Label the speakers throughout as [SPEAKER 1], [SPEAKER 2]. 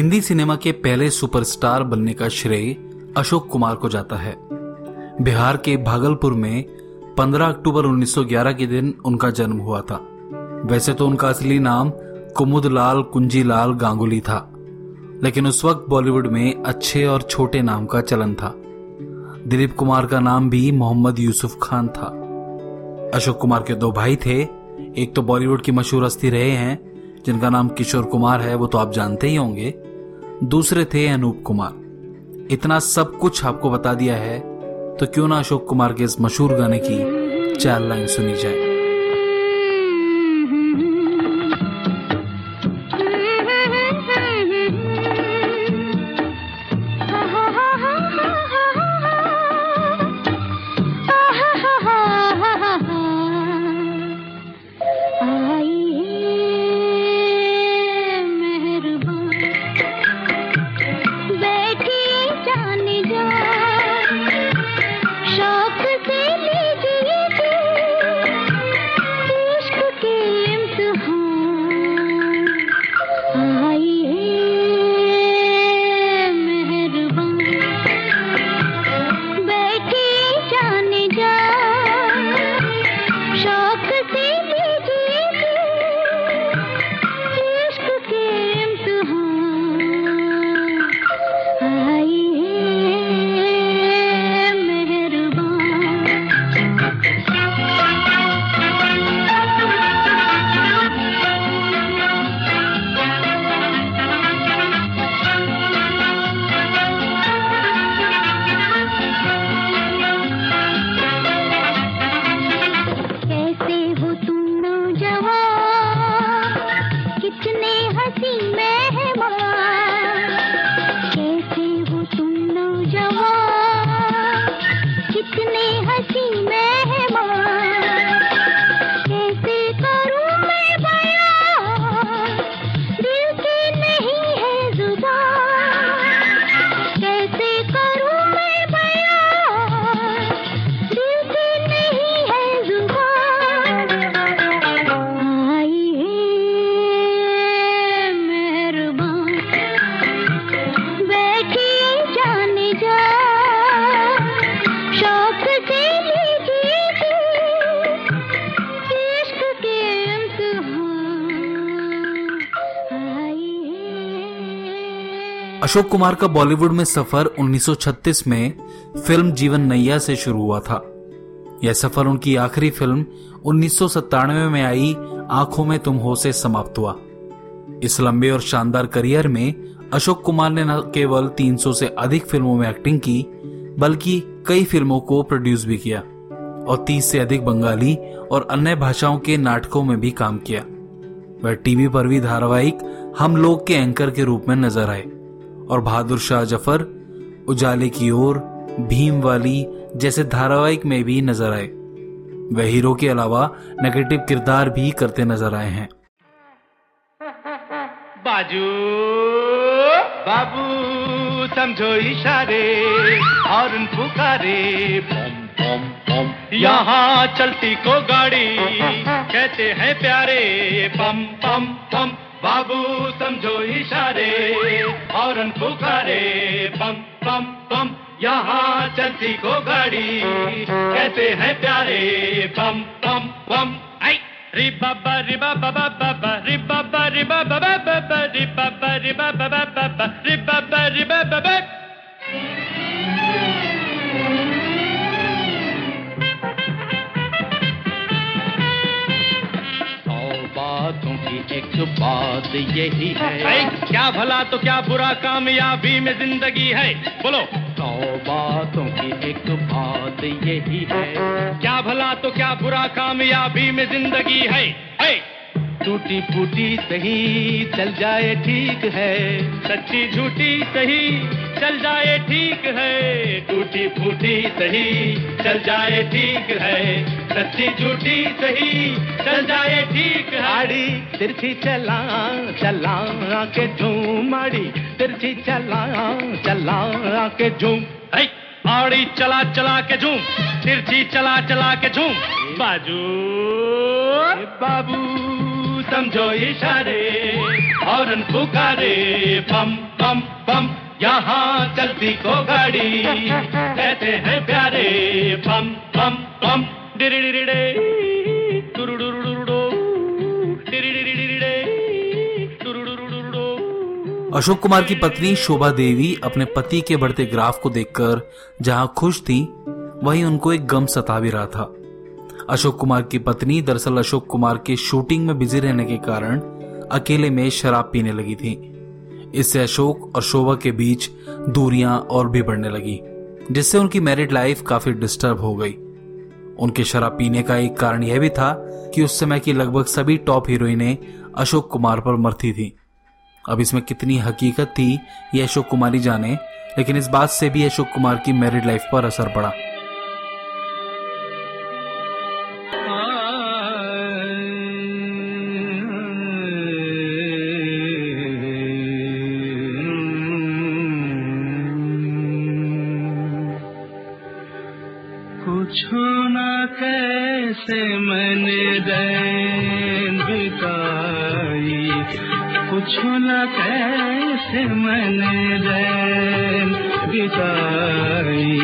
[SPEAKER 1] Hindi cinema के पहले superstar बनने का श्रेय अशोक कुमार को जाता है। बिहार के भागलपुर में 15 अक्टूबर 1911 के दिन उनका जन्म हुआ था। वैसे तो उनका असली नाम कुमुदलाल कुंजीलाल गांगुली था, लेकिन उस वक्त बॉलीवुड में अच्छे और छोटे नाम का चलन था। दिलीप कुमार का नाम भी मोहम्मद यूसुफ खान था। अशोक कुमार के दो भाई थे, एक तो बॉलीवुड की मशहूर हस्ती रहे हैं, जिनका नाम किशोर कुमार है, वो तो आप जानते ही होंगे। दूसरे थे अनूप कुमार। इतना सब कुछ आपको बता दिया है तो क्यों ना अशोक कुमार के इस मशहूर गाने की चार लाइन सुनी जाए। अशोक कुमार का बॉलीवुड में सफ़र 1936 में फ़िल्म जीवन नैया से शुरू हुआ था। यह सफ़र उनकी आखिरी फ़िल्म उन्नीस में आई, आँखों में तुम हो से समाप्त हुआ। इस लंबे और शानदार करियर में अशोक कुमार ने न केवल 300 से अधिक फ़िल्मों में एक्टिंग की, बल्कि कई फ़िल्मों को प्रोड्यूस भी किया और 30 से अधिक बंगाली और अन्य भाषाओं के नाटकों में भी काम किया। वह टीवी पर भी धारावाहिक हम लोग के एंकर के रूप में नज़र आए। और बहादुर शाह ज़फ़र उजाले की ओर, भीम वाली जैसे धारावाहिक में भी नज़र आए। वह हीरो के अलावा नेगेटिव किरदार भी करते नज़र आए हैं।
[SPEAKER 2] बाजू, बाबू, समझो इशारे और पुकारे। यहाँ चलती को गाड़ी, कहते हैं प्यारे, पम पम पम। बाबू समझो इशारे और पुकारे पम पम पम यहाँ चलती को गाड़ी कहते हैं प्यारे पम पम पम आई रि बाबा बाबा बाबा रि बाबा रि बाबा बाबा
[SPEAKER 3] बातों की एक बात यही है।
[SPEAKER 2] क्या भला तो क्या बुरा कामयाबी में ज़िंदगी है? बोलो।
[SPEAKER 3] सौ बातों की एक बात यही है।
[SPEAKER 2] क्या भला तो क्या बुरा कामयाबी में ज़िंदगी है, है।
[SPEAKER 3] टूटी फूटी सही चल जाए ठीक है।
[SPEAKER 2] सच्ची झूठी सही चल जाए ठीक है। टूटी फूटी सही चल जाए ठीक है। सच्ची झूठी सही चल जाए ठीक है।
[SPEAKER 3] आड़ी तिरछी चला चला के झूम आड़ी। तिरछी चला चला के झूम।
[SPEAKER 2] आड़ी चला चला के झूम। तिरछी चला चला के झूम। बाजू।
[SPEAKER 3] बाबू।
[SPEAKER 2] समझो इशारे, हॉर्न पुकारे पम पम पम यहाँ चलती को गाड़ी। कहते हैं प्यारे पम पम पम डिरिडिरिडे
[SPEAKER 4] अशोक कुमार की पत्नी शोभा देवी अपने पति के बढ़ते ग्राफ को देखकर जहाँ खुश थी, वहीं उनको एक गम सता भी रहा था। अशोक कुमार की पत्नी दरअसल अशोक कुमार के शूटिंग में बिज़ी रहने के कारण अकेले में शराब पीने लगी थी। इससे अशोक और शोभा के बीच दूरियाँ और भी बढ़ने लगी, जिससे उनकी मैरिड लाइफ काफ़ी डिस्टर्ब हो गई। उनके शराब पीने का एक कारण यह भी था कि उस समय की लगभग सभी टॉप हीरोइने अशोक कुमार पर मरती थी। अब इसमें कितनी हकीकत थी, ये अशोक कुमारी जाने, लेकिन इस बात से भी अशोक कुमार की मैरिड लाइफ पर असर पड़ा।
[SPEAKER 5] कैसे मैंने दैन बिताई। पूछो ना कैसे मैंने दैन बिताई।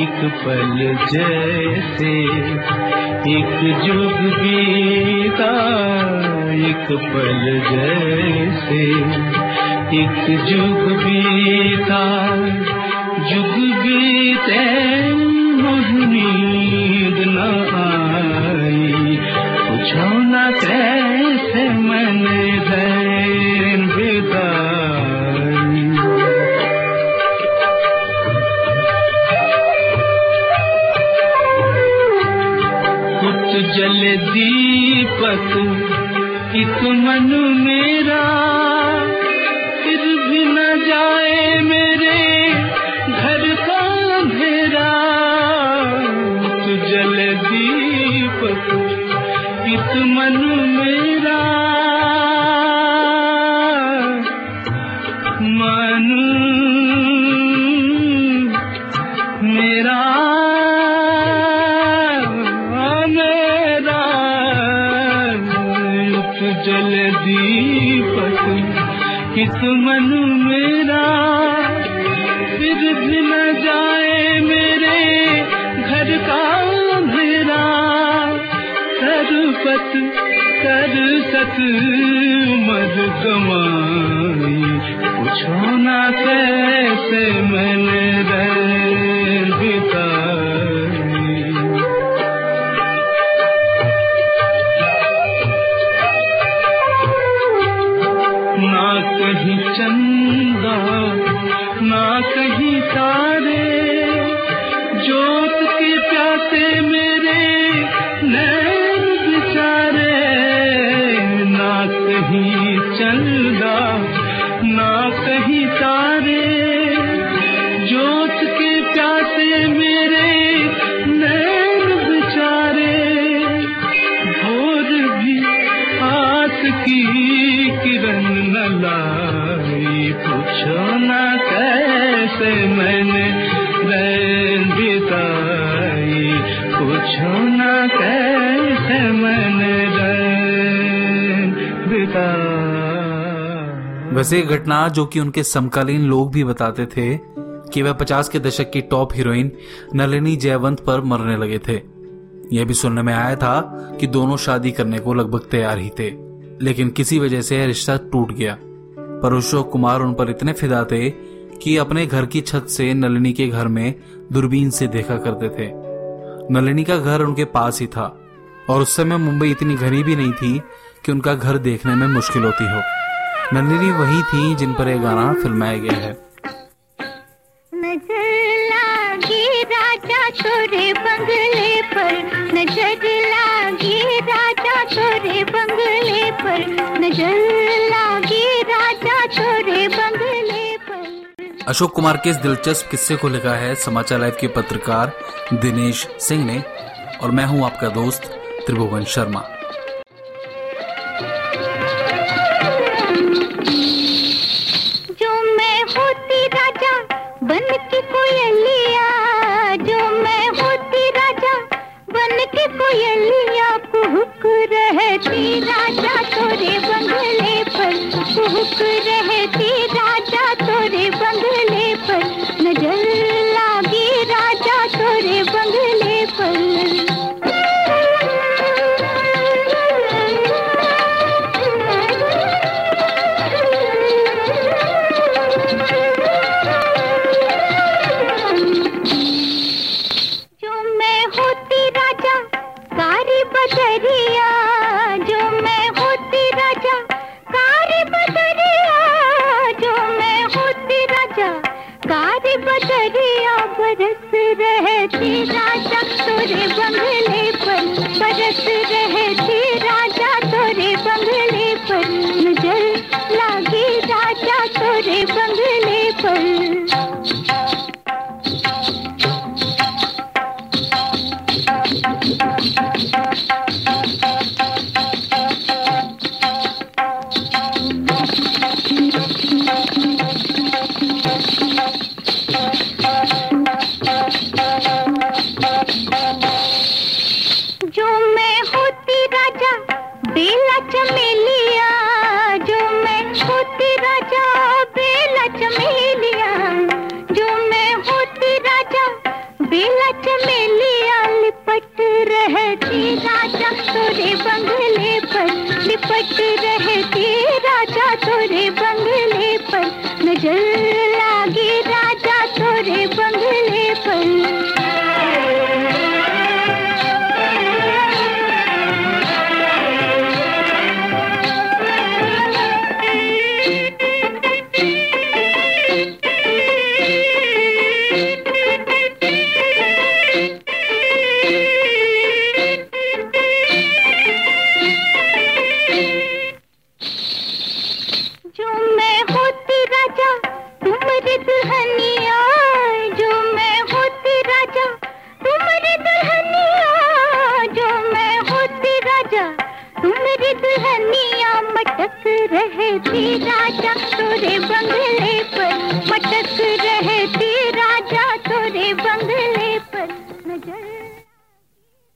[SPEAKER 5] एक पल जैसे, एक जुग बीता। एक पल जैसे, एक जुग बीता। दीपक एक मन मेरा। फिर भी न जाए मेरे घर का अंधेरा। तू जल दीपक इत मन मेरा। मन मेरा मेरा इत मन मेरा, फिर न जाए मेरे घर का मेरा सरपत कर सत मध कमाई, पूछो ना कैसे मैंने रैन चंदा ना कहीं तारे, जोत के प्यासे मेरे नैन बिचारे। भोर भी आस की किरण न लाई, पूछो ना कैसे मैंने रैन बिताई। पूछो ना कैसे मैंने रैन बिताई।
[SPEAKER 4] वैसे घटना जो कि उनके समकालीन लोग भी बताते थे कि वह पचास के दशक की टॉप हीरोइन नलिनी जयवंत पर मरने लगे थे। यह भी सुनने में आया था कि दोनों शादी करने को लगभग तैयार ही थे, लेकिन किसी वजह से यह रिश्ता टूट गया। पर अशोक कुमार उन पर इतने फिदा थे कि अपने घर की छत से नलिनी के घर में दूरबीन से देखा करते थे। नलिनी का घर उनके पास ही था, और उस समय मुंबई इतनी घनी भी नहीं थी कि उनका घर देखने में मुश्किल होती हो। नलिनी वही थी जिन पर यह गाना फिल्माया गया है।
[SPEAKER 1] नज़र लागी राजा तोरे बंगले पर नज़र लागी राजा तोरे बंगले पर नज़र लागी राजा तोरे बंगले पर।
[SPEAKER 4] अशोक कुमार के इस दिलचस्प किस्से को लिखा है समाचार लाइव के पत्रकार दिनेश सिंह ने और मैं हूँ आपका दोस्त त्रिभुवन शर्मा।
[SPEAKER 1] कोयलिया कुहुक रहती राजा तोरे बंगले पर कुहुक तुम्हारी